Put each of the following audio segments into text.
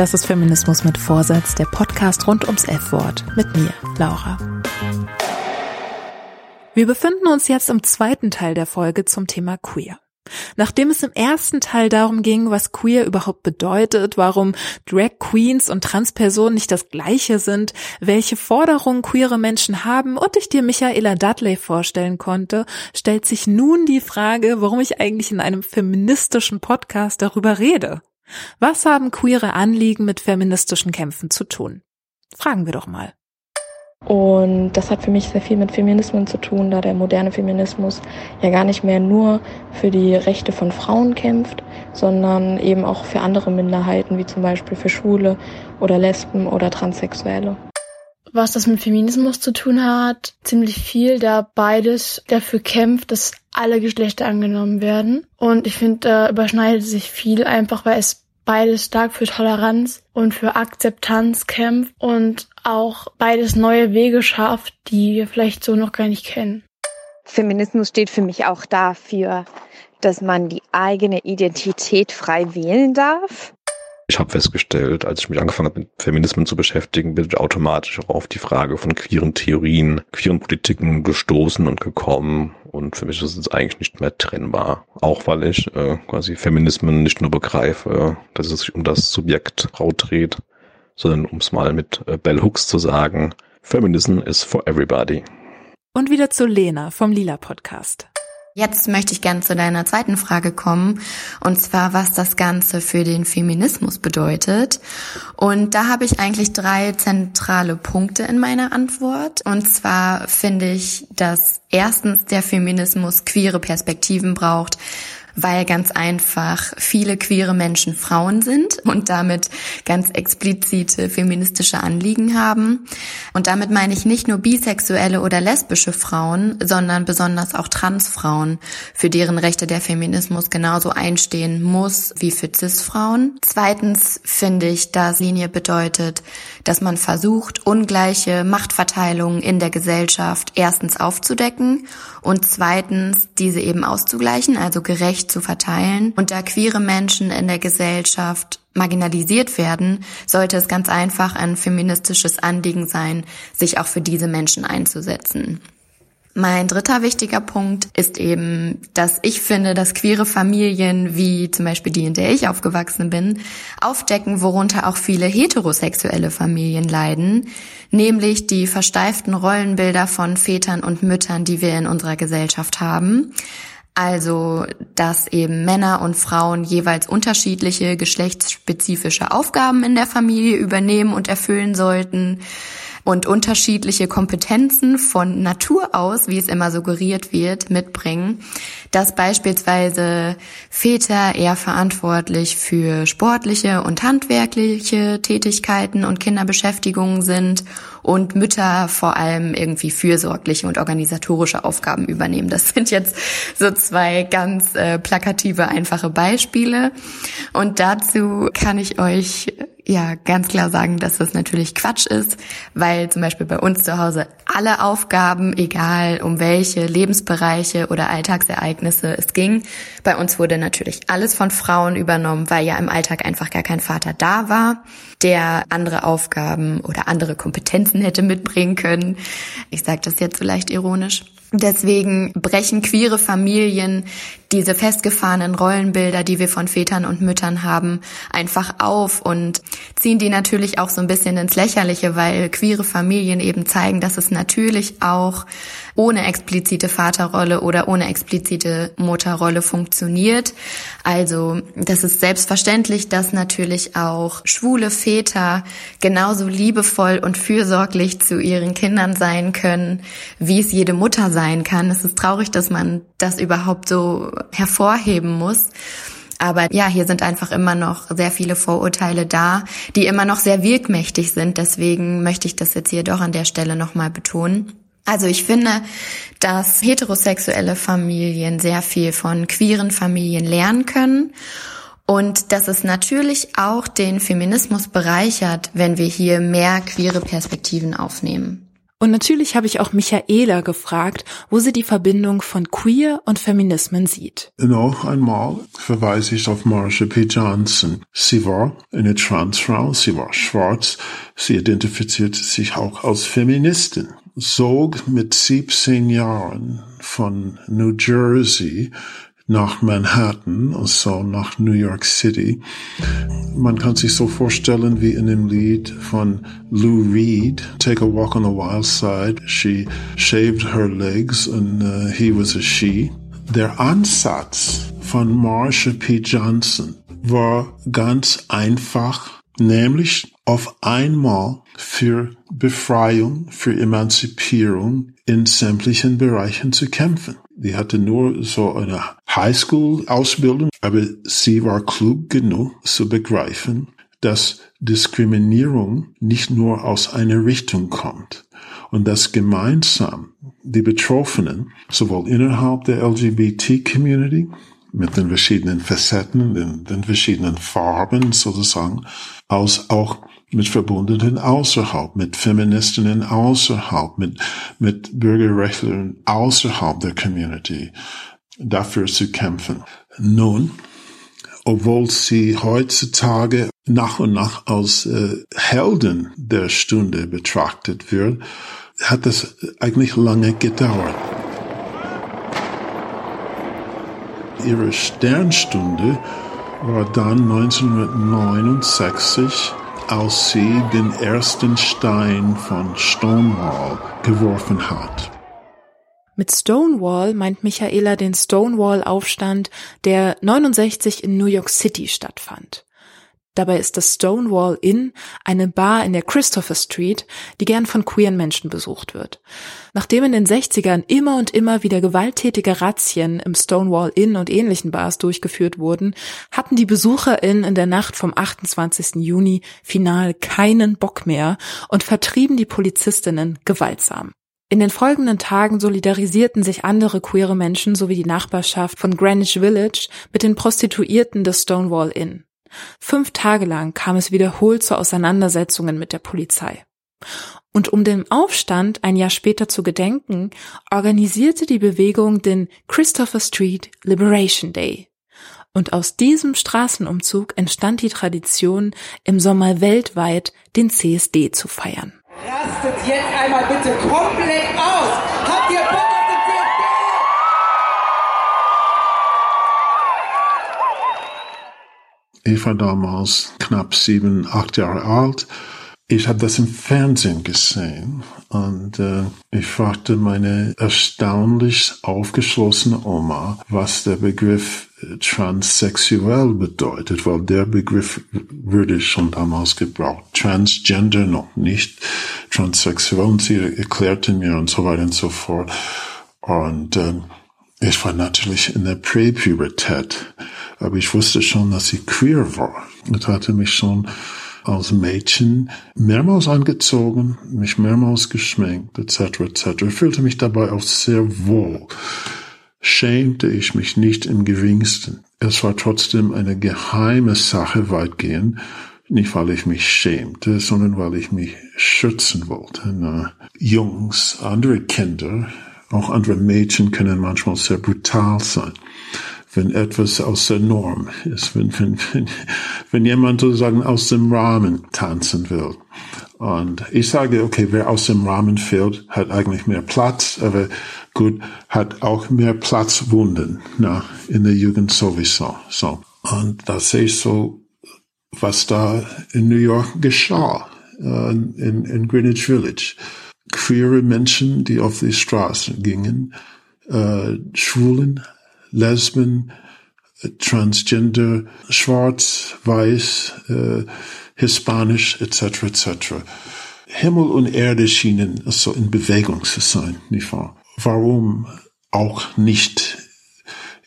Das ist Feminismus mit Vorsatz, der Podcast rund ums F-Wort. Mit mir, Laura. Wir befinden uns jetzt im zweiten Teil der Folge zum Thema Queer. Nachdem es im ersten Teil darum ging, was queer überhaupt bedeutet, warum Drag Queens und Transpersonen nicht das gleiche sind, welche Forderungen queere Menschen haben und ich dir Michaela Dudley vorstellen konnte, stellt sich nun die Frage, warum ich eigentlich in einem feministischen Podcast darüber rede. Was haben queere Anliegen mit feministischen Kämpfen zu tun? Fragen wir doch mal. Und das hat für mich sehr viel mit Feminismus zu tun, da der moderne Feminismus ja gar nicht mehr nur für die Rechte von Frauen kämpft, sondern eben auch für andere Minderheiten, wie zum Beispiel für Schwule oder Lesben oder Transsexuelle. Was das mit Feminismus zu tun hat, ziemlich viel, da beides dafür kämpft, dass alle Geschlechter angenommen werden. Und ich finde, da überschneidet sich viel einfach, weil es beides stark für Toleranz und für Akzeptanz kämpft und auch beides neue Wege schafft, die wir vielleicht so noch gar nicht kennen. Feminismus steht für mich auch dafür, dass man die eigene Identität frei wählen darf ich habe festgestellt, als ich mich angefangen habe, mit Feminismen zu beschäftigen, bin ich automatisch auch auf die Frage von queeren Theorien, queeren Politiken gestoßen und gekommen. Und für mich ist es eigentlich nicht mehr trennbar. Auch weil ich äh, quasi Feminismen nicht nur begreife, dass es sich um das Subjekt Frau dreht, sondern um es mal mit äh, Bell Hooks zu sagen, Feminism is for everybody. Und wieder zu Lena vom Lila Podcast. Jetzt möchte ich gerne zu deiner zweiten Frage kommen, und zwar, was das Ganze für den Feminismus bedeutet. Und da habe ich eigentlich drei zentrale Punkte in meiner Antwort. Und zwar finde ich, dass erstens der Feminismus queere Perspektiven braucht, weil ganz einfach viele queere Menschen Frauen sind und damit ganz explizite feministische Anliegen haben. Und damit meine ich nicht nur bisexuelle oder lesbische Frauen, sondern besonders auch Transfrauen, für deren Rechte der Feminismus genauso einstehen muss wie für Cis-Frauen. Zweitens finde ich, dass Linie bedeutet, dass man versucht, ungleiche Machtverteilungen in der Gesellschaft erstens aufzudecken und zweitens diese eben auszugleichen, also gerecht zu verteilen. Und da queere Menschen in der Gesellschaft marginalisiert werden, sollte es ganz einfach ein feministisches Anliegen sein, sich auch für diese Menschen einzusetzen. Mein dritter wichtiger Punkt ist eben, dass ich finde, dass queere Familien, wie zum Beispiel die, in der ich aufgewachsen bin, aufdecken, worunter auch viele heterosexuelle Familien leiden, nämlich die versteiften Rollenbilder von Vätern und Müttern, die wir in unserer Gesellschaft haben. Also, dass eben Männer und Frauen jeweils unterschiedliche geschlechtsspezifische Aufgaben in der Familie übernehmen und erfüllen sollten und unterschiedliche Kompetenzen von Natur aus, wie es immer suggeriert wird, mitbringen, dass beispielsweise Väter eher verantwortlich für sportliche und handwerkliche Tätigkeiten und Kinderbeschäftigungen sind und Mütter vor allem irgendwie fürsorgliche und organisatorische Aufgaben übernehmen. Das sind jetzt so zwei ganz äh, plakative, einfache Beispiele. Und dazu kann ich euch ja ganz klar sagen, dass das natürlich Quatsch ist, weil zum Beispiel bei uns zu Hause alle Aufgaben, egal um welche Lebensbereiche oder Alltagsereignisse es ging, bei uns wurde natürlich alles von Frauen übernommen, weil ja im Alltag einfach gar kein Vater da war, der andere Aufgaben oder andere Kompetenzen hätte mitbringen können. Ich sage das jetzt so leicht ironisch. Deswegen brechen queere Familien diese festgefahrenen Rollenbilder, die wir von Vätern und Müttern haben, einfach auf und ziehen die natürlich auch so ein bisschen ins Lächerliche, weil queere Familien eben zeigen, dass es natürlich auch ohne explizite Vaterrolle oder ohne explizite Mutterrolle funktioniert. Also das ist selbstverständlich, dass natürlich auch schwule Väter genauso liebevoll und fürsorglich zu ihren Kindern sein können, wie es jede Mutter sein kann. Es ist traurig, dass man das überhaupt so hervorheben muss. Aber ja, hier sind einfach immer noch sehr viele Vorurteile da, die immer noch sehr wirkmächtig sind. Deswegen möchte ich das jetzt hier doch an der Stelle nochmal betonen. Also ich finde, dass heterosexuelle Familien sehr viel von queeren Familien lernen können und dass es natürlich auch den Feminismus bereichert, wenn wir hier mehr queere Perspektiven aufnehmen. Und natürlich habe ich auch Michaela gefragt, wo sie die Verbindung von Queer und Feminismen sieht. Noch einmal verweise ich auf Marsha P. Johnson. Sie war eine Transfrau, sie war schwarz, sie identifizierte sich auch als Feministin zog mit 17 Jahren von New Jersey nach Manhattan, also nach New York City. Man kann sich so vorstellen wie in dem Lied von Lou Reed, Take a Walk on the Wild Side. She shaved her legs and uh, he was a she. Der Ansatz von Marsha P. Johnson war ganz einfach, nämlich auf einmal für Befreiung, für Emanzipierung in sämtlichen Bereichen zu kämpfen. Die hatte nur so eine Highschool-Ausbildung, aber sie war klug genug zu begreifen, dass Diskriminierung nicht nur aus einer Richtung kommt und dass gemeinsam die Betroffenen sowohl innerhalb der LGBT-Community mit den verschiedenen Facetten, den, den verschiedenen Farben sozusagen, als auch mit Verbundenen außerhalb, mit Feministinnen außerhalb, mit, mit Bürgerrechtlern außerhalb der Community dafür zu kämpfen. Nun, obwohl sie heutzutage nach und nach als äh, Helden der Stunde betrachtet wird, hat das eigentlich lange gedauert. Ihre Sternstunde war dann 1969 als sie den ersten Stein von Stonewall geworfen hat. Mit Stonewall meint Michaela den Stonewall-Aufstand, der 69 in New York City stattfand. Dabei ist das Stonewall Inn eine Bar in der Christopher Street, die gern von queeren Menschen besucht wird. Nachdem in den 60ern immer und immer wieder gewalttätige Razzien im Stonewall Inn und ähnlichen Bars durchgeführt wurden, hatten die BesucherInnen in der Nacht vom 28. Juni final keinen Bock mehr und vertrieben die Polizistinnen gewaltsam. In den folgenden Tagen solidarisierten sich andere queere Menschen sowie die Nachbarschaft von Greenwich Village mit den Prostituierten des Stonewall Inn. Fünf Tage lang kam es wiederholt zu Auseinandersetzungen mit der Polizei. Und um dem Aufstand ein Jahr später zu gedenken, organisierte die Bewegung den Christopher Street Liberation Day. Und aus diesem Straßenumzug entstand die Tradition, im Sommer weltweit den CSD zu feiern. Rastet jetzt einmal bitte komplett aus! Ich war damals knapp sieben, acht Jahre alt. Ich habe das im Fernsehen gesehen und äh, ich fragte meine erstaunlich aufgeschlossene Oma, was der Begriff äh, transsexuell bedeutet, weil der Begriff würde schon damals gebraucht. Transgender noch nicht, transsexuell und sie erklärte mir und so weiter und so fort. Und äh, ich war natürlich in der Präpubertät aber ich wusste schon, dass sie queer war. Ich hatte mich schon als Mädchen mehrmals angezogen, mich mehrmals geschminkt, etc., etc. Ich fühlte mich dabei auch sehr wohl. Schämte ich mich nicht im geringsten. Es war trotzdem eine geheime Sache weitgehend, nicht weil ich mich schämte, sondern weil ich mich schützen wollte. Na, Jungs, andere Kinder, auch andere Mädchen können manchmal sehr brutal sein wenn etwas aus der Norm ist, wenn, wenn, wenn, wenn jemand sozusagen aus dem Rahmen tanzen will. Und ich sage, okay, wer aus dem Rahmen fällt, hat eigentlich mehr Platz, aber gut, hat auch mehr Platzwunden, na, in der Jugend sowieso, so. Und da sehe ich so, was da in New York geschah, äh, in, in Greenwich Village. Queere Menschen, die auf die Straßen gingen, äh, Schwulen, Lesben, Transgender, Schwarz, Weiß, äh, Hispanisch, etc., etc. Himmel und Erde schienen so in Bewegung zu sein, nicht wahr? Warum auch nicht?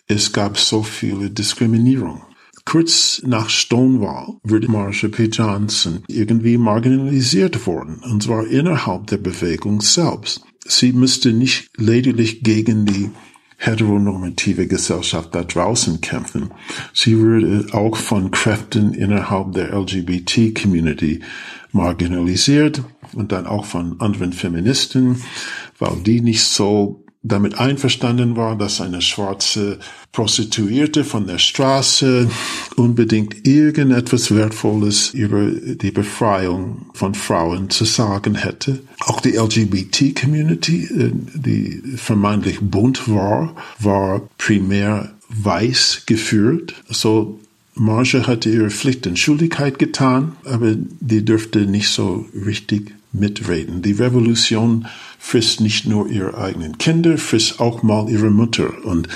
Es gab so viele Diskriminierung. Kurz nach Stonewall würde Marsha P. Johnson irgendwie marginalisiert worden, und zwar innerhalb der Bewegung selbst. Sie müsste nicht lediglich gegen die heteronormative Gesellschaft da draußen kämpfen. Sie würde auch von Kräften innerhalb der LGBT-Community marginalisiert und dann auch von anderen Feministen, weil die nicht so damit einverstanden war, dass eine schwarze Prostituierte von der Straße unbedingt irgendetwas Wertvolles über die Befreiung von Frauen zu sagen hätte. Auch die LGBT-Community, äh, die vermeintlich bunt war, war primär weiß geführt. So Marge hatte ihre Pflicht und Schuldigkeit getan, aber die dürfte nicht so richtig mitreden. Die Revolution frisst nicht nur ihre eigenen Kinder, frisst auch mal ihre Mutter und,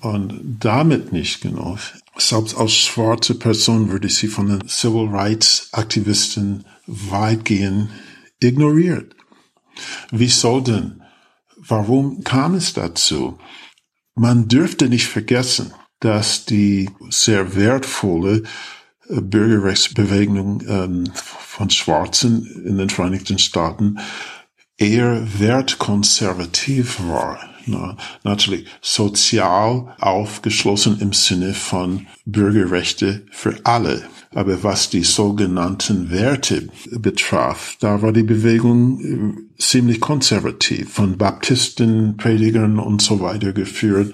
und damit nicht genau. Selbst als schwarze Person würde sie von den Civil Rights Aktivisten weitgehend ignoriert. Wieso denn? Warum kam es dazu? Man dürfte nicht vergessen, dass die sehr wertvolle äh, Bürgerrechtsbewegung ähm, von Schwarzen in den Vereinigten Staaten eher wertkonservativ war. Na, natürlich sozial aufgeschlossen im Sinne von Bürgerrechte für alle. Aber was die sogenannten Werte betraf, da war die Bewegung äh, ziemlich konservativ, von Baptisten, Predigern und so weiter geführt.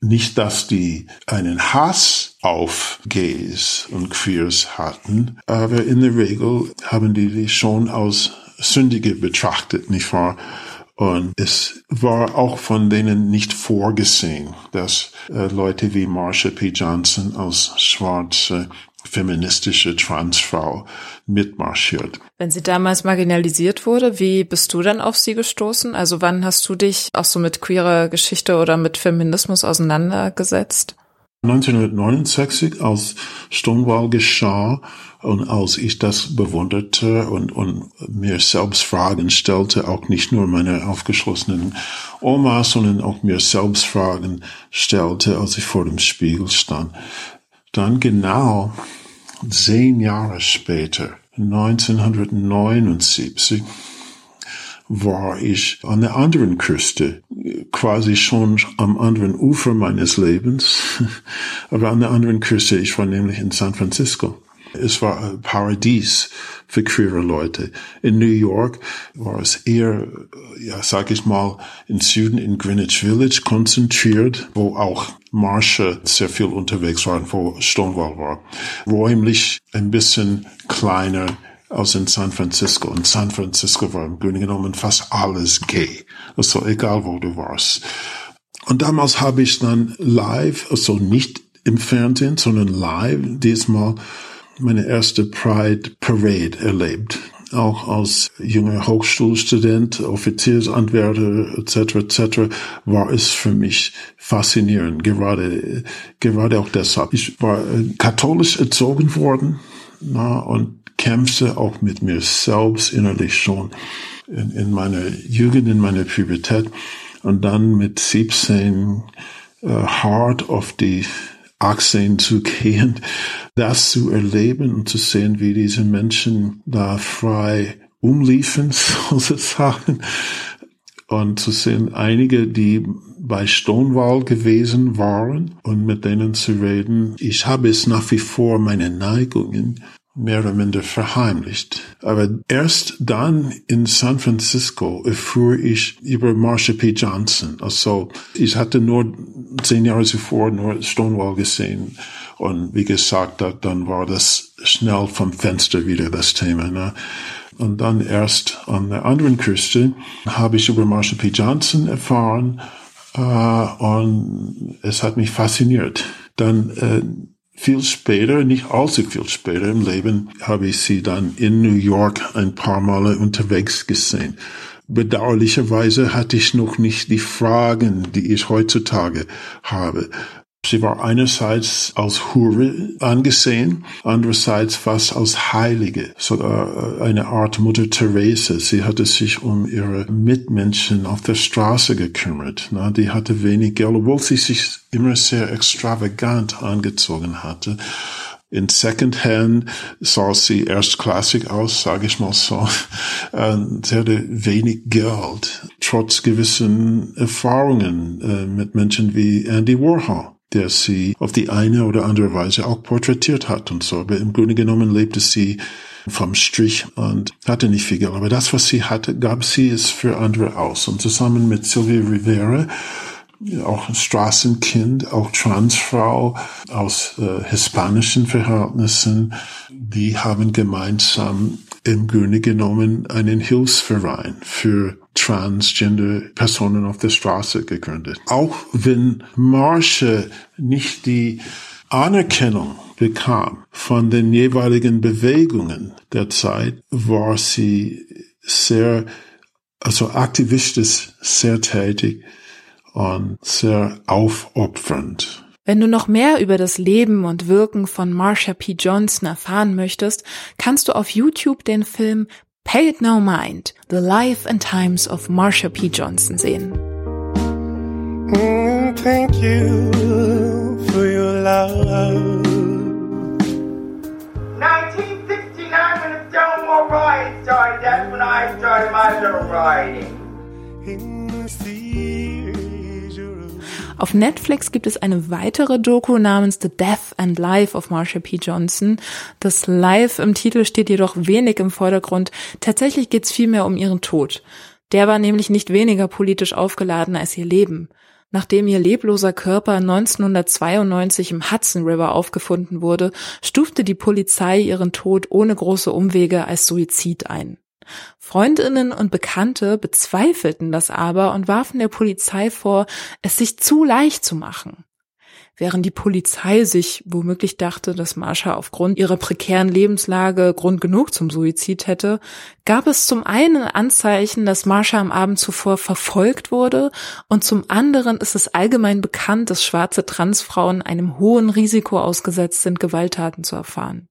Nicht, dass die einen Hass auf Gays und Queers hatten, aber in der Regel haben die die schon aus Sündige betrachtet, nicht wahr? Und es war auch von denen nicht vorgesehen, dass äh, Leute wie Marsha P. Johnson als schwarze feministische Transfrau mitmarschiert. Wenn sie damals marginalisiert wurde, wie bist du dann auf sie gestoßen? Also wann hast du dich auch so mit queerer Geschichte oder mit Feminismus auseinandergesetzt? 1969, als Stonewall geschah und als ich das bewunderte und, und mir selbst Fragen stellte, auch nicht nur meine aufgeschlossenen Oma, sondern auch mir selbst Fragen stellte, als ich vor dem Spiegel stand. Dann genau zehn Jahre später, 1979, war ich an der anderen Küste, quasi schon am anderen Ufer meines Lebens, aber an der anderen Küste. Ich war nämlich in San Francisco. Es war ein Paradies für queere Leute. In New York war es eher, ja, sag ich mal, im Süden in Greenwich Village konzentriert, wo auch Marsha sehr viel unterwegs waren, wo Stonewall war. Räumlich ein bisschen kleiner, als in San Francisco. Und San Francisco war im Grunde genommen fast alles gay. Also egal wo du warst. Und damals habe ich dann live, also nicht im Fernsehen, sondern live, diesmal meine erste Pride Parade erlebt. Auch als junger Hochschulstudent, Offiziersanwärter etc. etc. war es für mich faszinierend. Gerade gerade auch deshalb. Ich war katholisch erzogen worden na, und kämpfte auch mit mir selbst innerlich schon in, in meiner Jugend, in meiner Pubertät und dann mit 17 äh, hart auf die Achsen zu gehen, das zu erleben und zu sehen, wie diese Menschen da frei umliefen, sozusagen, und zu sehen, einige, die bei Stonewall gewesen waren und mit denen zu reden. Ich habe es nach wie vor meine Neigungen mehr oder minder verheimlicht. Aber erst dann in San Francisco erfuhr ich über Marsha P. Johnson. Also ich hatte nur zehn Jahre zuvor nur Stonewall gesehen. Und wie gesagt, dann war das schnell vom Fenster wieder das Thema. Ne? Und dann erst an der anderen Küste habe ich über Marsha P. Johnson erfahren. Äh, und es hat mich fasziniert. Dann äh, viel später, nicht allzu viel später im Leben, habe ich sie dann in New York ein paar Male unterwegs gesehen. Bedauerlicherweise hatte ich noch nicht die Fragen, die ich heutzutage habe. Sie war einerseits als Hure angesehen, andererseits fast als Heilige, sogar äh, eine Art Mutter Teresa. Sie hatte sich um ihre Mitmenschen auf der Straße gekümmert. Na, die hatte wenig Geld, obwohl sie sich immer sehr extravagant angezogen hatte. In Secondhand sah sie erstklassig aus, sage ich mal so. Sie hatte wenig Geld, trotz gewissen Erfahrungen äh, mit Menschen wie Andy Warhol der sie auf die eine oder andere Weise auch porträtiert hat und so. Aber im Grunde genommen lebte sie vom Strich und hatte nicht viel Geld. Aber das, was sie hatte, gab sie es für andere aus. Und zusammen mit Sylvia Rivera, auch Straßenkind, auch Transfrau aus äh, hispanischen Verhältnissen, die haben gemeinsam im Grunde genommen einen Hilfsverein für Transgender-Personen auf der Straße gegründet. Auch wenn Marsha nicht die Anerkennung bekam von den jeweiligen Bewegungen der Zeit, war sie sehr, also aktivistisch sehr tätig und sehr aufopfernd. Wenn du noch mehr über das Leben und Wirken von Marsha P. Johnson erfahren möchtest, kannst du auf YouTube den Film Pay It No Mind, The Life and Times of Marsha P. Johnson sehen. Mm, thank you for your love. 1969 when the Stonewall Riot started, that's when I started my little rioting. Auf Netflix gibt es eine weitere Doku namens The Death and Life of Marsha P. Johnson. Das Life im Titel steht jedoch wenig im Vordergrund. Tatsächlich geht es vielmehr um ihren Tod. Der war nämlich nicht weniger politisch aufgeladen als ihr Leben. Nachdem ihr lebloser Körper 1992 im Hudson River aufgefunden wurde, stufte die Polizei ihren Tod ohne große Umwege als Suizid ein. Freundinnen und Bekannte bezweifelten das aber und warfen der Polizei vor, es sich zu leicht zu machen. Während die Polizei sich womöglich dachte, dass Marsha aufgrund ihrer prekären Lebenslage Grund genug zum Suizid hätte, gab es zum einen Anzeichen, dass Marsha am Abend zuvor verfolgt wurde und zum anderen ist es allgemein bekannt, dass schwarze Transfrauen einem hohen Risiko ausgesetzt sind, Gewalttaten zu erfahren.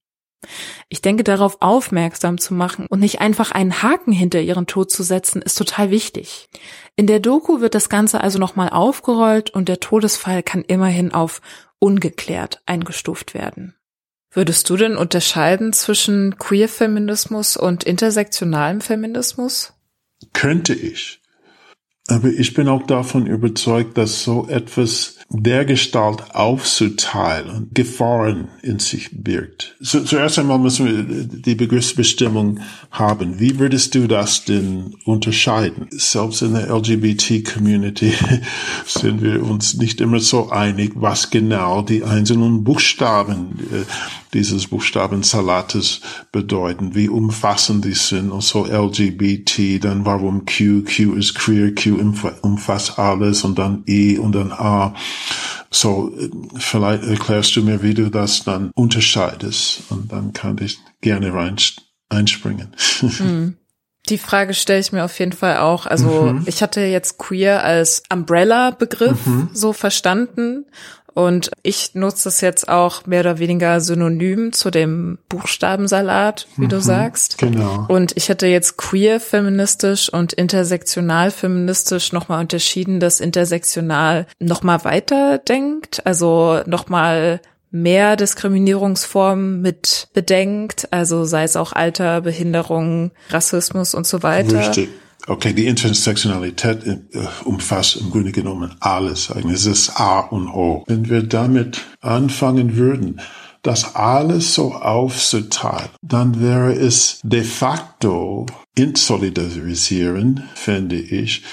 Ich denke, darauf aufmerksam zu machen und nicht einfach einen Haken hinter ihren Tod zu setzen, ist total wichtig. In der Doku wird das Ganze also nochmal aufgerollt und der Todesfall kann immerhin auf ungeklärt eingestuft werden. Würdest du denn unterscheiden zwischen Queer-Feminismus und intersektionalem Feminismus? Könnte ich. Aber ich bin auch davon überzeugt, dass so etwas dergestalt aufzuteilen Gefahren in sich birgt. So, zuerst einmal müssen wir die Begriffsbestimmung haben. Wie würdest du das denn unterscheiden? Selbst in der LGBT-Community sind wir uns nicht immer so einig, was genau die einzelnen Buchstaben äh, dieses Buchstabensalates bedeuten, wie umfassend die sind. Und so LGBT, dann warum Q, Q ist queer, Q umfasst alles und dann E und dann A. So, vielleicht erklärst du mir, wie du das dann unterscheidest und dann kann ich gerne rein einspringen. Mhm. Die Frage stelle ich mir auf jeden Fall auch. Also mhm. ich hatte jetzt queer als Umbrella-Begriff mhm. so verstanden und ich nutze es jetzt auch mehr oder weniger synonym zu dem Buchstabensalat, wie mhm, du sagst. Genau. Und ich hätte jetzt queer feministisch und intersektional feministisch nochmal unterschieden, dass intersektional nochmal weiter denkt, also nochmal mehr Diskriminierungsformen mit bedenkt, also sei es auch Alter, Behinderung, Rassismus und so weiter. Richtig. Okay, die Intersektionalität äh, umfasst im Grunde genommen alles. Es ist A und O. Wenn wir damit anfangen würden, das alles so aufzuteilen, dann wäre es de facto insolidarisieren, finde ich.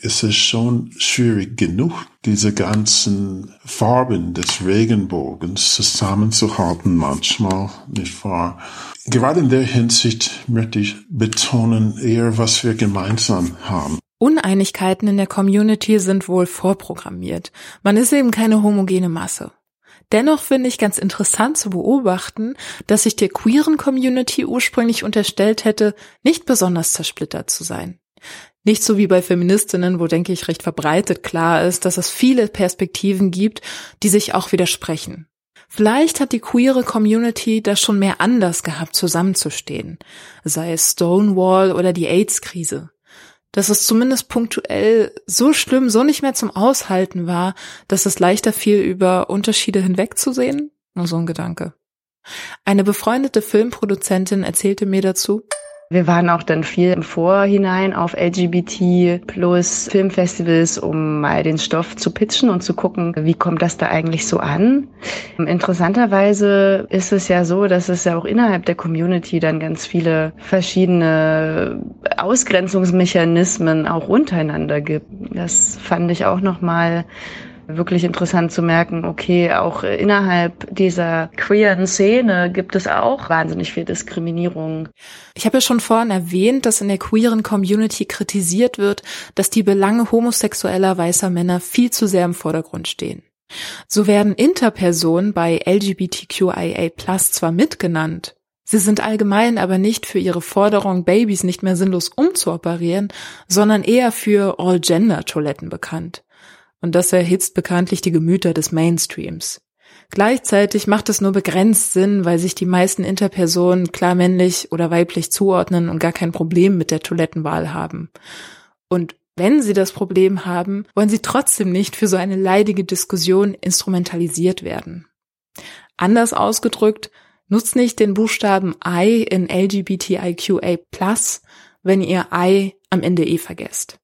Es ist schon schwierig genug, diese ganzen Farben des Regenbogens zusammenzuhalten manchmal, nicht wahr? Gerade in der Hinsicht möchte ich betonen eher, was wir gemeinsam haben. Uneinigkeiten in der Community sind wohl vorprogrammiert. Man ist eben keine homogene Masse. Dennoch finde ich ganz interessant zu beobachten, dass sich der queeren Community ursprünglich unterstellt hätte, nicht besonders zersplittert zu sein. Nicht so wie bei Feministinnen, wo denke ich recht verbreitet klar ist, dass es viele Perspektiven gibt, die sich auch widersprechen. Vielleicht hat die queere Community das schon mehr anders gehabt, zusammenzustehen, sei es Stonewall oder die AIDS-Krise dass es zumindest punktuell so schlimm, so nicht mehr zum Aushalten war, dass es leichter fiel, über Unterschiede hinwegzusehen? Nur so ein Gedanke. Eine befreundete Filmproduzentin erzählte mir dazu, wir waren auch dann viel im Vorhinein auf LGBT plus Filmfestivals, um mal den Stoff zu pitchen und zu gucken, wie kommt das da eigentlich so an. Interessanterweise ist es ja so, dass es ja auch innerhalb der Community dann ganz viele verschiedene Ausgrenzungsmechanismen auch untereinander gibt. Das fand ich auch nochmal wirklich interessant zu merken, okay, auch innerhalb dieser queeren Szene gibt es auch wahnsinnig viel Diskriminierung. Ich habe ja schon vorhin erwähnt, dass in der queeren Community kritisiert wird, dass die Belange homosexueller weißer Männer viel zu sehr im Vordergrund stehen. So werden Interpersonen bei LGBTQIA Plus zwar mitgenannt, Sie sind allgemein aber nicht für ihre Forderung, Babys nicht mehr sinnlos umzuoperieren, sondern eher für All-Gender-Toiletten bekannt und das erhitzt bekanntlich die Gemüter des Mainstreams. Gleichzeitig macht es nur begrenzt Sinn, weil sich die meisten Interpersonen klar männlich oder weiblich zuordnen und gar kein Problem mit der Toilettenwahl haben. Und wenn sie das Problem haben, wollen sie trotzdem nicht für so eine leidige Diskussion instrumentalisiert werden. Anders ausgedrückt, nutzt nicht den Buchstaben I in LGBTIQA+, wenn ihr I am Ende eh vergesst.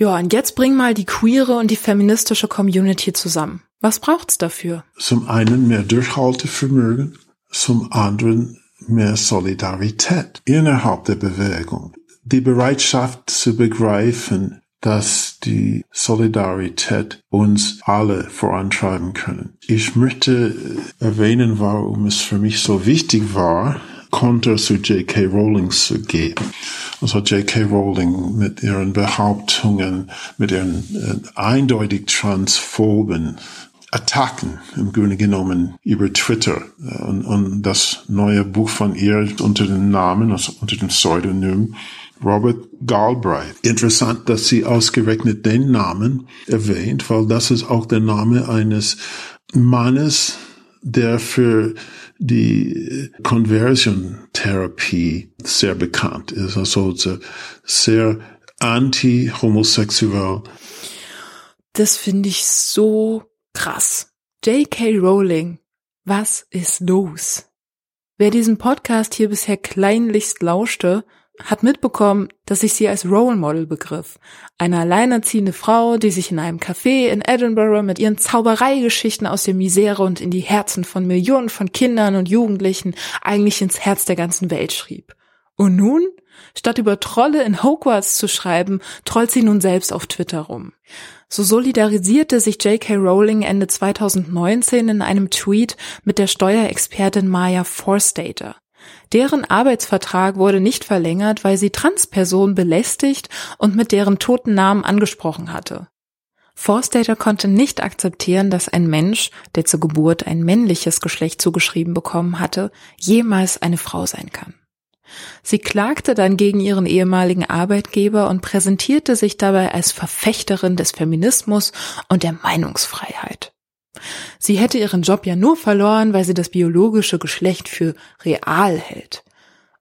Ja, und jetzt bring mal die queere und die feministische Community zusammen. Was braucht's dafür? Zum einen mehr Durchhaltevermögen, zum anderen mehr Solidarität innerhalb der Bewegung. Die Bereitschaft zu begreifen, dass die Solidarität uns alle vorantreiben können. Ich möchte erwähnen, warum es für mich so wichtig war, Konter zu J.K. Rowling zu geben. Also J.K. Rowling mit ihren Behauptungen, mit ihren äh, eindeutig transphoben Attacken im Grunde genommen über Twitter und, und das neue Buch von ihr unter dem Namen, also unter dem Pseudonym Robert Galbraith. Interessant, dass sie ausgerechnet den Namen erwähnt, weil das ist auch der Name eines Mannes, der für die Conversion-Therapie sehr bekannt ist, also sehr anti-homosexuell. Das finde ich so krass. J.K. Rowling, was ist los? Wer diesen Podcast hier bisher kleinlichst lauschte, hat mitbekommen, dass ich sie als Role Model begriff. Eine alleinerziehende Frau, die sich in einem Café in Edinburgh mit ihren Zaubereigeschichten aus der Misere und in die Herzen von Millionen von Kindern und Jugendlichen eigentlich ins Herz der ganzen Welt schrieb. Und nun? Statt über Trolle in Hogwarts zu schreiben, trollt sie nun selbst auf Twitter rum. So solidarisierte sich J.K. Rowling Ende 2019 in einem Tweet mit der Steuerexpertin Maya Forstater. Deren Arbeitsvertrag wurde nicht verlängert, weil sie Transpersonen belästigt und mit deren toten Namen angesprochen hatte. Forstater konnte nicht akzeptieren, dass ein Mensch, der zur Geburt ein männliches Geschlecht zugeschrieben bekommen hatte, jemals eine Frau sein kann. Sie klagte dann gegen ihren ehemaligen Arbeitgeber und präsentierte sich dabei als Verfechterin des Feminismus und der Meinungsfreiheit. Sie hätte ihren Job ja nur verloren, weil sie das biologische Geschlecht für real hält.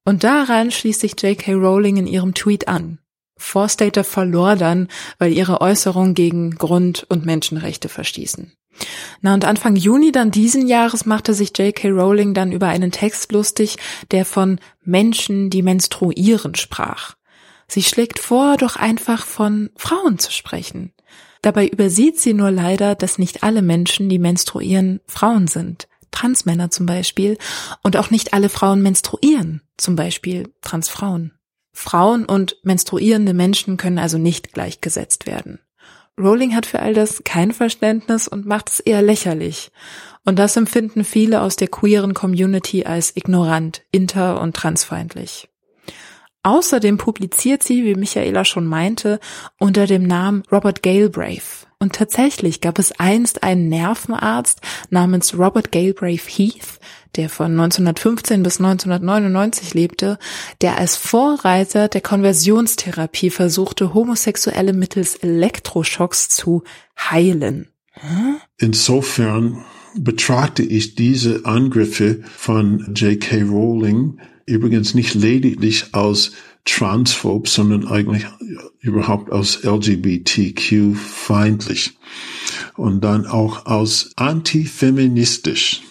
Und daran schließt sich J.K. Rowling in ihrem Tweet an. Forstater verlor dann, weil ihre Äußerungen gegen Grund- und Menschenrechte verstießen. Na und Anfang Juni dann diesen Jahres machte sich J.K. Rowling dann über einen Text lustig, der von Menschen, die menstruieren sprach. Sie schlägt vor, doch einfach von Frauen zu sprechen. Dabei übersieht sie nur leider, dass nicht alle Menschen, die menstruieren, Frauen sind. Transmänner zum Beispiel, und auch nicht alle Frauen menstruieren, zum Beispiel Transfrauen. Frauen und menstruierende Menschen können also nicht gleichgesetzt werden. Rowling hat für all das kein Verständnis und macht es eher lächerlich. Und das empfinden viele aus der queeren Community als ignorant, inter- und transfeindlich. Außerdem publiziert sie, wie Michaela schon meinte, unter dem Namen Robert Galbraith. Und tatsächlich gab es einst einen Nervenarzt namens Robert Galbraith Heath, der von 1915 bis 1999 lebte, der als Vorreiter der Konversionstherapie versuchte, Homosexuelle mittels Elektroschocks zu heilen. Insofern betrachte ich diese Angriffe von J.K. Rowling übrigens nicht lediglich aus transphob, sondern eigentlich überhaupt aus LGBTQ feindlich und dann auch aus antifeministisch,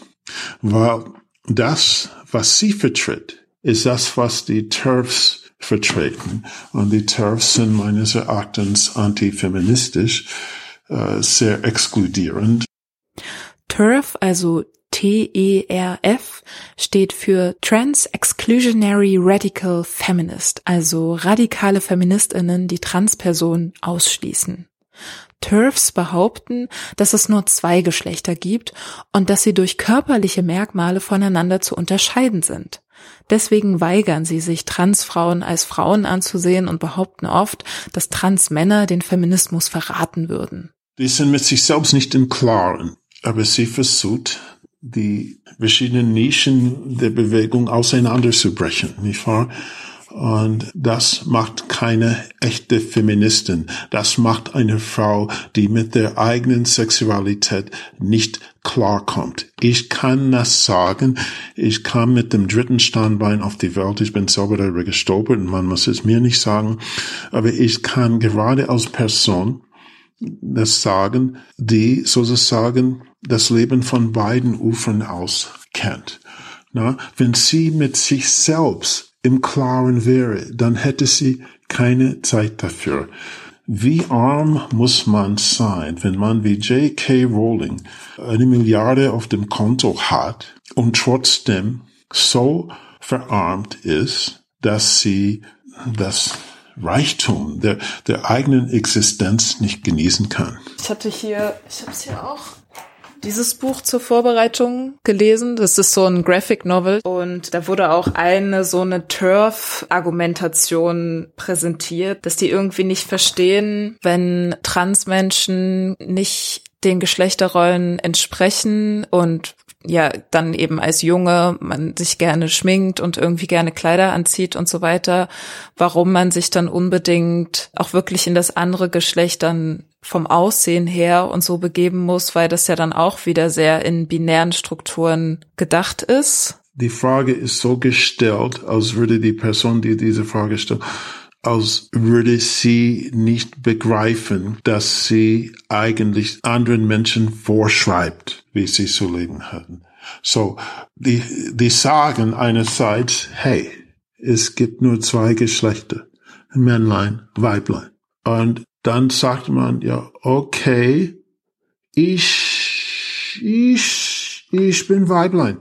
weil das, was sie vertritt, ist das, was die TERFs vertreten. Und die TERFs sind meines Erachtens antifeministisch, äh, sehr exkludierend. TERF, also T-E-R-F steht für Trans Exclusionary Radical Feminist, also radikale Feministinnen, die Transpersonen ausschließen. TERFs behaupten, dass es nur zwei Geschlechter gibt und dass sie durch körperliche Merkmale voneinander zu unterscheiden sind. Deswegen weigern sie sich, Transfrauen als Frauen anzusehen und behaupten oft, dass Transmänner den Feminismus verraten würden. Die sind mit sich selbst nicht im Klaren, aber sie versucht, die verschiedenen Nischen der Bewegung auseinanderzubrechen, nicht wahr? Und das macht keine echte Feministin. Das macht eine Frau, die mit der eigenen Sexualität nicht klarkommt. Ich kann das sagen. Ich kam mit dem dritten Standbein auf die Welt. Ich bin selber darüber gestolpert und man muss es mir nicht sagen. Aber ich kann gerade als Person das sagen, die sozusagen das Leben von beiden Ufern aus kennt. Na, wenn sie mit sich selbst im Klaren wäre, dann hätte sie keine Zeit dafür. Wie arm muss man sein, wenn man wie J.K. Rowling eine Milliarde auf dem Konto hat und trotzdem so verarmt ist, dass sie das Reichtum der, der eigenen Existenz nicht genießen kann. Ich hatte hier, ich habe es hier auch dieses Buch zur Vorbereitung gelesen. Das ist so ein Graphic Novel und da wurde auch eine so eine Turf-Argumentation präsentiert, dass die irgendwie nicht verstehen, wenn Transmenschen nicht den Geschlechterrollen entsprechen und ja dann eben als Junge man sich gerne schminkt und irgendwie gerne Kleider anzieht und so weiter, warum man sich dann unbedingt auch wirklich in das andere Geschlecht dann vom Aussehen her und so begeben muss, weil das ja dann auch wieder sehr in binären Strukturen gedacht ist. Die Frage ist so gestellt, als würde die Person, die diese Frage stellt, als würde sie nicht begreifen, dass sie eigentlich anderen Menschen vorschreibt, wie sie zu leben hatten. So, die, die sagen einerseits, hey, es gibt nur zwei Geschlechter, Männlein, Weiblein. Und dann sagt man, ja, okay, ich, ich, ich bin Weiblein.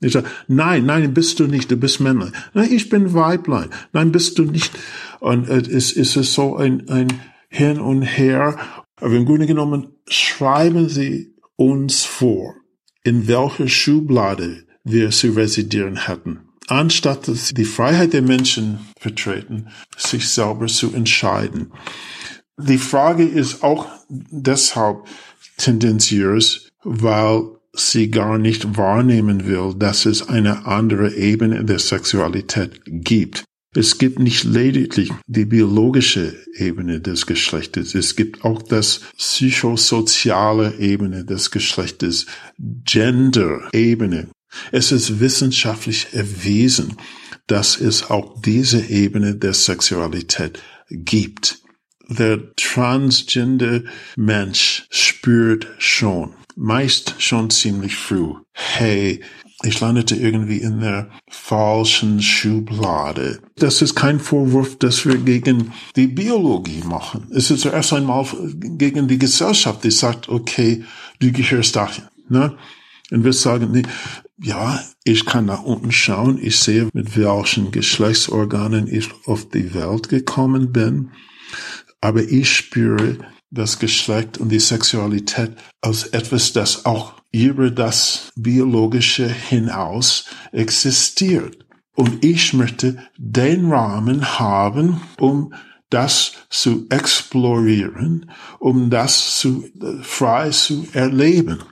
Ich sage, nein, nein, bist du nicht, du bist Männlein. Nein, ich bin Weiblein. Nein, bist du nicht. Und es ist so ein, ein Hin und Her. Aber im Grunde genommen schreiben sie uns vor, in welcher Schublade wir zu residieren hätten. Anstatt dass die Freiheit der Menschen vertreten, sich selber zu entscheiden. Die Frage ist auch deshalb tendenziös, weil sie gar nicht wahrnehmen will, dass es eine andere Ebene der Sexualität gibt. Es gibt nicht lediglich die biologische Ebene des Geschlechtes, es gibt auch das psychosoziale Ebene des Geschlechtes, Gender-Ebene. Es ist wissenschaftlich erwiesen, dass es auch diese Ebene der Sexualität gibt der transgender Mensch spürt schon, meist schon ziemlich früh, hey, ich landete irgendwie in der falschen Schublade. Das ist kein Vorwurf, dass wir gegen die Biologie machen. Es ist zuerst einmal gegen die Gesellschaft, die sagt, okay, du gehörst dahin. Ne? Und wir sagen, nee, ja, ich kann nach unten schauen, ich sehe, mit welchen Geschlechtsorganen ich auf die Welt gekommen bin, aber ich spüre das Geschlecht und die Sexualität als etwas, das auch über das Biologische hinaus existiert. Und ich möchte den Rahmen haben, um das zu explorieren, um das zu, frei zu erleben.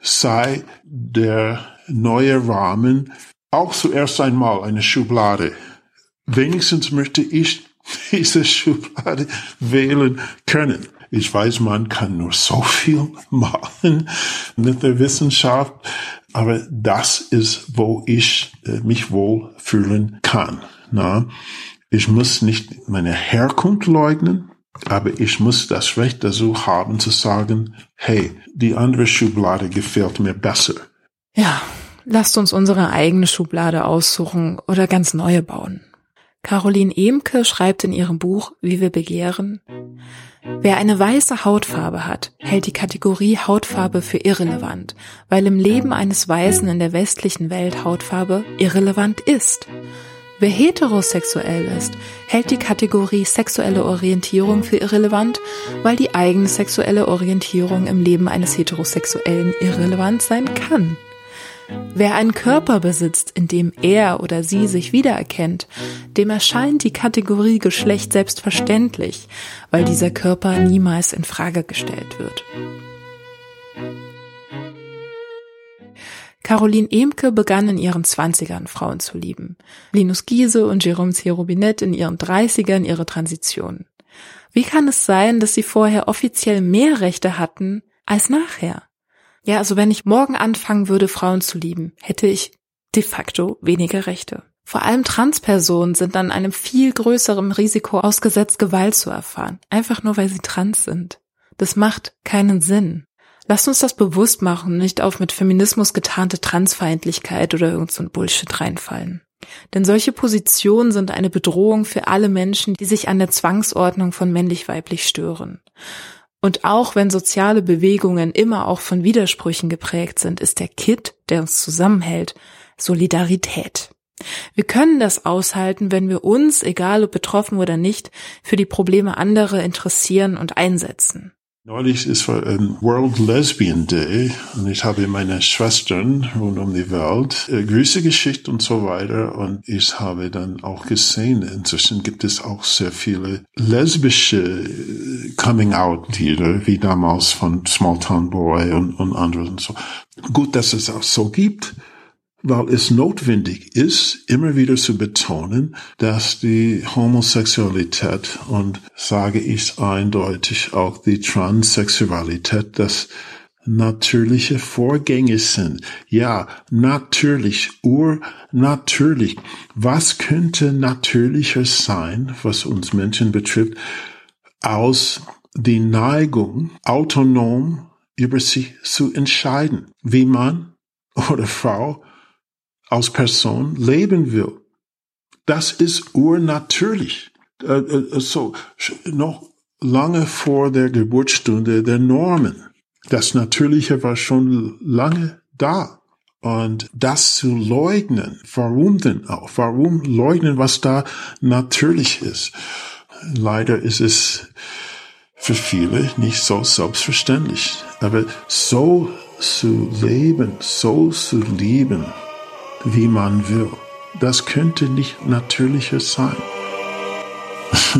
Sei der neue Rahmen auch zuerst einmal eine Schublade. Wenigstens möchte ich diese Schublade wählen können. Ich weiß, man kann nur so viel machen mit der Wissenschaft, aber das ist, wo ich äh, mich wohl fühlen kann. Na? Ich muss nicht meine Herkunft leugnen, aber ich muss das Recht dazu haben zu sagen, hey, die andere Schublade gefällt mir besser. Ja, lasst uns unsere eigene Schublade aussuchen oder ganz neue bauen. Caroline Emke schreibt in ihrem Buch Wie wir begehren, Wer eine weiße Hautfarbe hat, hält die Kategorie Hautfarbe für irrelevant, weil im Leben eines Weißen in der westlichen Welt Hautfarbe irrelevant ist. Wer heterosexuell ist, hält die Kategorie sexuelle Orientierung für irrelevant, weil die eigene sexuelle Orientierung im Leben eines Heterosexuellen irrelevant sein kann. Wer einen Körper besitzt, in dem er oder sie sich wiedererkennt, dem erscheint die Kategorie Geschlecht selbstverständlich, weil dieser Körper niemals in Frage gestellt wird. Caroline Emke begann in ihren Zwanzigern Frauen zu lieben. Linus Giese und Jérôme C. Robinet in ihren Dreißigern ihre Transition. Wie kann es sein, dass sie vorher offiziell mehr Rechte hatten als nachher? Ja, also wenn ich morgen anfangen würde, Frauen zu lieben, hätte ich de facto weniger Rechte. Vor allem Transpersonen sind dann einem viel größeren Risiko ausgesetzt, Gewalt zu erfahren, einfach nur weil sie trans sind. Das macht keinen Sinn. Lasst uns das bewusst machen, nicht auf mit Feminismus getarnte Transfeindlichkeit oder irgend so ein Bullshit reinfallen. Denn solche Positionen sind eine Bedrohung für alle Menschen, die sich an der Zwangsordnung von männlich-weiblich stören. Und auch wenn soziale Bewegungen immer auch von Widersprüchen geprägt sind, ist der Kit, der uns zusammenhält, Solidarität. Wir können das aushalten, wenn wir uns, egal ob betroffen oder nicht, für die Probleme anderer interessieren und einsetzen. Neulich ist ein World Lesbian Day und ich habe meine Schwestern rund um die Welt äh, Grüße geschickt und so weiter und ich habe dann auch gesehen, inzwischen gibt es auch sehr viele lesbische äh, Coming-out-Lieder, wie damals von Small Town Boy und, und andere und so. Gut, dass es auch so gibt weil es notwendig ist, immer wieder zu betonen, dass die Homosexualität und sage ich eindeutig auch die Transsexualität, das natürliche Vorgänge sind. Ja, natürlich, urnatürlich. Was könnte natürlicher sein, was uns Menschen betrifft, aus die Neigung, autonom über sich zu entscheiden, wie Mann oder Frau als Person leben will. Das ist urnatürlich. Äh, äh, so, noch lange vor der Geburtsstunde der Normen. Das Natürliche war schon lange da. Und das zu leugnen, warum denn auch? Warum leugnen, was da natürlich ist? Leider ist es für viele nicht so selbstverständlich. Aber so zu leben, so zu lieben, wie man will. Das könnte nicht natürlicher sein.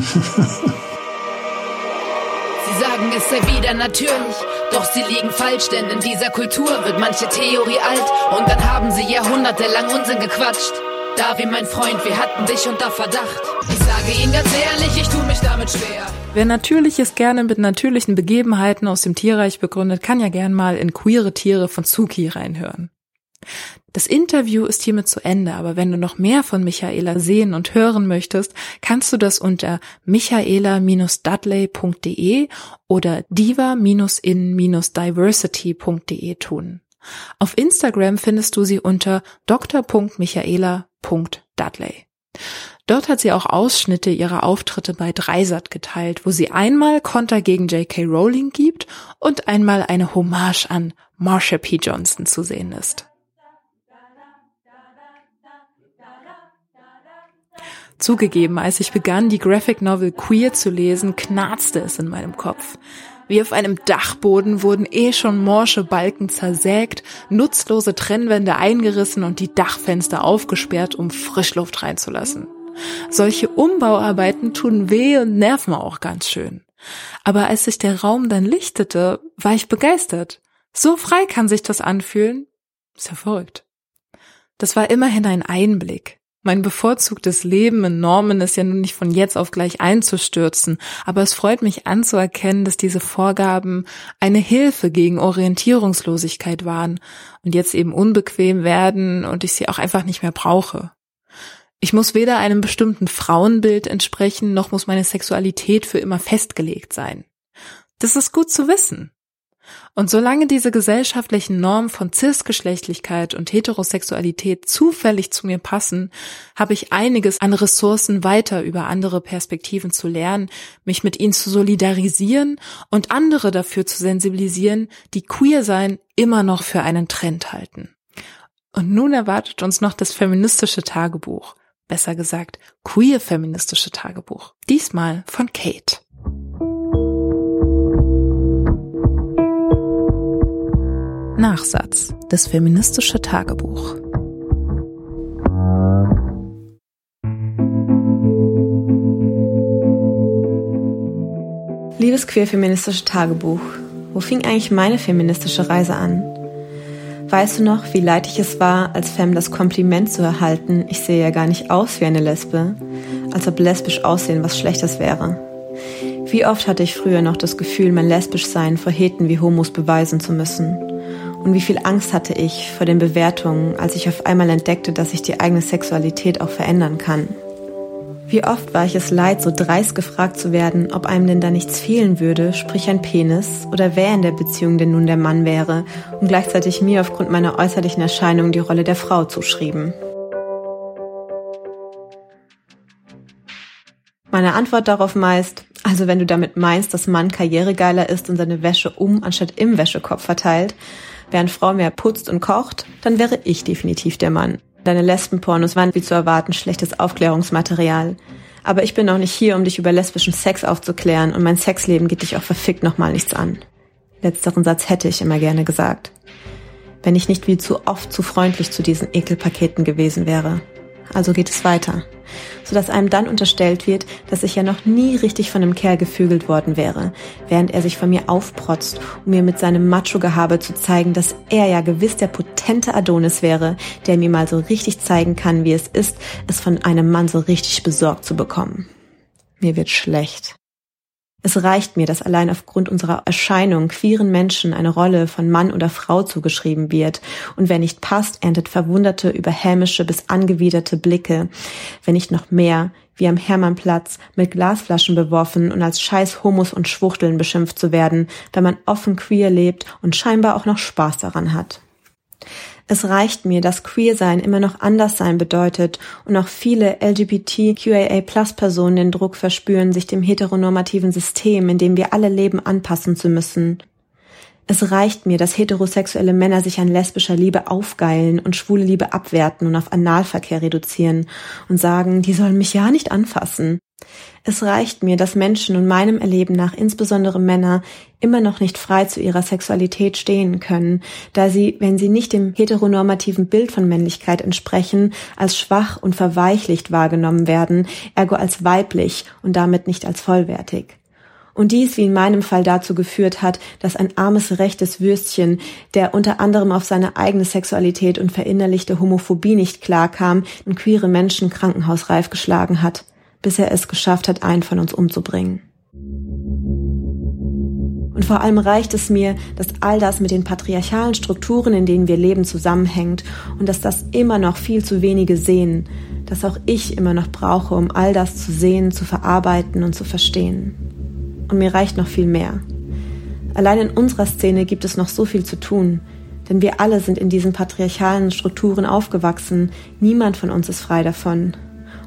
Sie sagen, es sei wieder natürlich, doch sie liegen falsch, denn in dieser Kultur wird manche Theorie alt und dann haben sie jahrhundertelang Unsinn gequatscht. Da wie mein Freund, wir hatten dich unter Verdacht. Ich sage Ihnen ganz ehrlich, ich tue mich damit schwer. Wer Natürliches gerne mit natürlichen Begebenheiten aus dem Tierreich begründet, kann ja gern mal in Queere Tiere von Zuki reinhören. Das Interview ist hiermit zu Ende, aber wenn du noch mehr von Michaela sehen und hören möchtest, kannst du das unter michaela-dudley.de oder diva-in-diversity.de tun. Auf Instagram findest du sie unter dr.michaela.dudley. Dort hat sie auch Ausschnitte ihrer Auftritte bei Dreisat geteilt, wo sie einmal Konter gegen J.K. Rowling gibt und einmal eine Hommage an Marsha P. Johnson zu sehen ist. Zugegeben, als ich begann, die Graphic Novel Queer zu lesen, knarzte es in meinem Kopf. Wie auf einem Dachboden wurden eh schon morsche Balken zersägt, nutzlose Trennwände eingerissen und die Dachfenster aufgesperrt, um Frischluft reinzulassen. Solche Umbauarbeiten tun weh und nerven auch ganz schön. Aber als sich der Raum dann lichtete, war ich begeistert. So frei kann sich das anfühlen. Ist ja verrückt. Das war immerhin ein Einblick. Mein bevorzugtes Leben in Normen ist ja nun nicht von jetzt auf gleich einzustürzen, aber es freut mich anzuerkennen, dass diese Vorgaben eine Hilfe gegen Orientierungslosigkeit waren und jetzt eben unbequem werden und ich sie auch einfach nicht mehr brauche. Ich muss weder einem bestimmten Frauenbild entsprechen, noch muss meine Sexualität für immer festgelegt sein. Das ist gut zu wissen. Und solange diese gesellschaftlichen Normen von Cisgeschlechtlichkeit und Heterosexualität zufällig zu mir passen, habe ich einiges an Ressourcen weiter über andere Perspektiven zu lernen, mich mit ihnen zu solidarisieren und andere dafür zu sensibilisieren, die queer sein immer noch für einen Trend halten. Und nun erwartet uns noch das feministische Tagebuch, besser gesagt queer feministische Tagebuch, diesmal von Kate. Nachsatz. Das feministische Tagebuch. Liebes queer-feministische Tagebuch, wo fing eigentlich meine feministische Reise an? Weißt du noch, wie leid ich es war, als Femme das Kompliment zu erhalten, ich sehe ja gar nicht aus wie eine Lesbe, als ob lesbisch aussehen was Schlechtes wäre? Wie oft hatte ich früher noch das Gefühl, mein Lesbischsein vor Heten wie Homos beweisen zu müssen? Und wie viel Angst hatte ich vor den Bewertungen, als ich auf einmal entdeckte, dass sich die eigene Sexualität auch verändern kann. Wie oft war ich es leid, so dreist gefragt zu werden, ob einem denn da nichts fehlen würde, sprich ein Penis, oder wer in der Beziehung denn nun der Mann wäre, und gleichzeitig mir aufgrund meiner äußerlichen Erscheinung die Rolle der Frau zuschrieben. Meine Antwort darauf meist, also wenn du damit meinst, dass Mann karrieregeiler ist und seine Wäsche um anstatt im Wäschekorb verteilt, während Frau mehr putzt und kocht, dann wäre ich definitiv der Mann. Deine Lesbenpornos waren wie zu erwarten schlechtes Aufklärungsmaterial. Aber ich bin auch nicht hier, um dich über lesbischen Sex aufzuklären und mein Sexleben geht dich auch verfickt nochmal nichts an. Letzteren Satz hätte ich immer gerne gesagt. Wenn ich nicht wie zu oft zu freundlich zu diesen Ekelpaketen gewesen wäre. Also geht es weiter sodass einem dann unterstellt wird, dass ich ja noch nie richtig von einem Kerl gevögelt worden wäre, während er sich von mir aufprotzt, um mir mit seinem Macho-Gehabe zu zeigen, dass er ja gewiss der potente Adonis wäre, der mir mal so richtig zeigen kann, wie es ist, es von einem Mann so richtig besorgt zu bekommen. Mir wird schlecht. Es reicht mir, dass allein aufgrund unserer Erscheinung queeren Menschen eine Rolle von Mann oder Frau zugeschrieben wird, und wer nicht passt, erntet verwunderte, überhämische bis angewiderte Blicke, wenn nicht noch mehr, wie am Hermannplatz, mit Glasflaschen beworfen und als scheiß Homos und Schwuchteln beschimpft zu werden, wenn man offen queer lebt und scheinbar auch noch Spaß daran hat. Es reicht mir, dass Queer-Sein immer noch anders sein bedeutet und auch viele LGBTQIA-Plus-Personen den Druck verspüren, sich dem heteronormativen System, in dem wir alle leben, anpassen zu müssen. Es reicht mir, dass heterosexuelle Männer sich an lesbischer Liebe aufgeilen und schwule Liebe abwerten und auf Analverkehr reduzieren und sagen, die sollen mich ja nicht anfassen. Es reicht mir, dass Menschen und meinem Erleben nach insbesondere Männer immer noch nicht frei zu ihrer Sexualität stehen können, da sie, wenn sie nicht dem heteronormativen Bild von Männlichkeit entsprechen, als schwach und verweichlicht wahrgenommen werden, ergo als weiblich und damit nicht als vollwertig. Und dies wie in meinem Fall dazu geführt hat, dass ein armes rechtes Würstchen, der unter anderem auf seine eigene Sexualität und verinnerlichte Homophobie nicht klarkam, und queere Menschen krankenhausreif geschlagen hat bis er es geschafft hat, einen von uns umzubringen. Und vor allem reicht es mir, dass all das mit den patriarchalen Strukturen, in denen wir leben, zusammenhängt und dass das immer noch viel zu wenige sehen, dass auch ich immer noch brauche, um all das zu sehen, zu verarbeiten und zu verstehen. Und mir reicht noch viel mehr. Allein in unserer Szene gibt es noch so viel zu tun, denn wir alle sind in diesen patriarchalen Strukturen aufgewachsen, niemand von uns ist frei davon.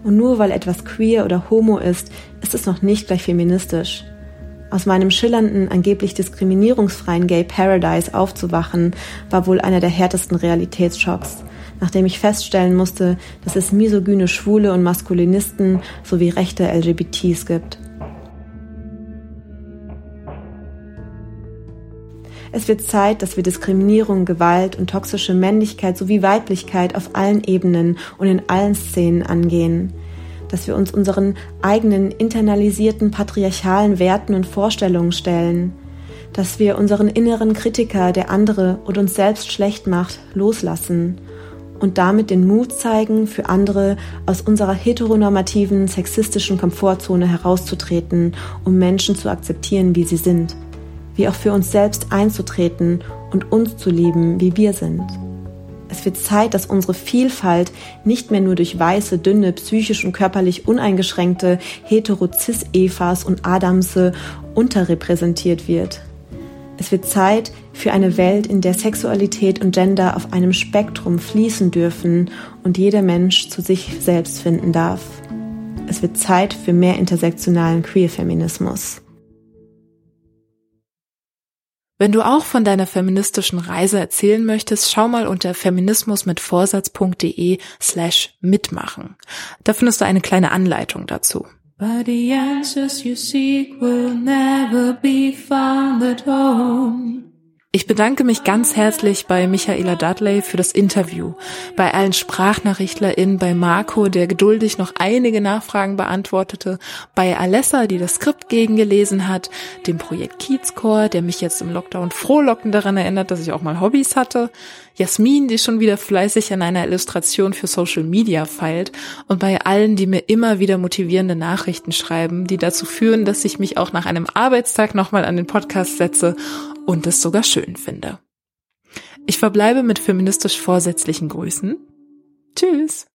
Und nur weil etwas queer oder homo ist, ist es noch nicht gleich feministisch. Aus meinem schillernden, angeblich diskriminierungsfreien Gay Paradise aufzuwachen, war wohl einer der härtesten Realitätsschocks, nachdem ich feststellen musste, dass es misogyne Schwule und Maskulinisten sowie rechte LGBTs gibt. Es wird Zeit, dass wir Diskriminierung, Gewalt und toxische Männlichkeit sowie Weiblichkeit auf allen Ebenen und in allen Szenen angehen. Dass wir uns unseren eigenen internalisierten patriarchalen Werten und Vorstellungen stellen. Dass wir unseren inneren Kritiker, der andere und uns selbst schlecht macht, loslassen und damit den Mut zeigen, für andere aus unserer heteronormativen, sexistischen Komfortzone herauszutreten, um Menschen zu akzeptieren, wie sie sind wie auch für uns selbst einzutreten und uns zu lieben, wie wir sind. Es wird Zeit, dass unsere Vielfalt nicht mehr nur durch weiße, dünne, psychisch und körperlich uneingeschränkte hetero-cis-Evas und Adamse unterrepräsentiert wird. Es wird Zeit für eine Welt, in der Sexualität und Gender auf einem Spektrum fließen dürfen und jeder Mensch zu sich selbst finden darf. Es wird Zeit für mehr intersektionalen Queer-Feminismus. Wenn du auch von deiner feministischen Reise erzählen möchtest, schau mal unter feminismusmitvorsatz.de slash mitmachen. Da findest du eine kleine Anleitung dazu. But the answers you seek will never be found at home. Ich bedanke mich ganz herzlich bei Michaela Dudley für das Interview, bei allen SprachnachrichtlerInnen, bei Marco, der geduldig noch einige Nachfragen beantwortete, bei Alessa, die das Skript gegengelesen hat, dem Projekt Kiezcore, der mich jetzt im Lockdown frohlockend daran erinnert, dass ich auch mal Hobbys hatte, Jasmin, die schon wieder fleißig an einer Illustration für Social Media feilt und bei allen, die mir immer wieder motivierende Nachrichten schreiben, die dazu führen, dass ich mich auch nach einem Arbeitstag nochmal an den Podcast setze und es sogar schön finde. Ich verbleibe mit feministisch vorsätzlichen Grüßen. Tschüss!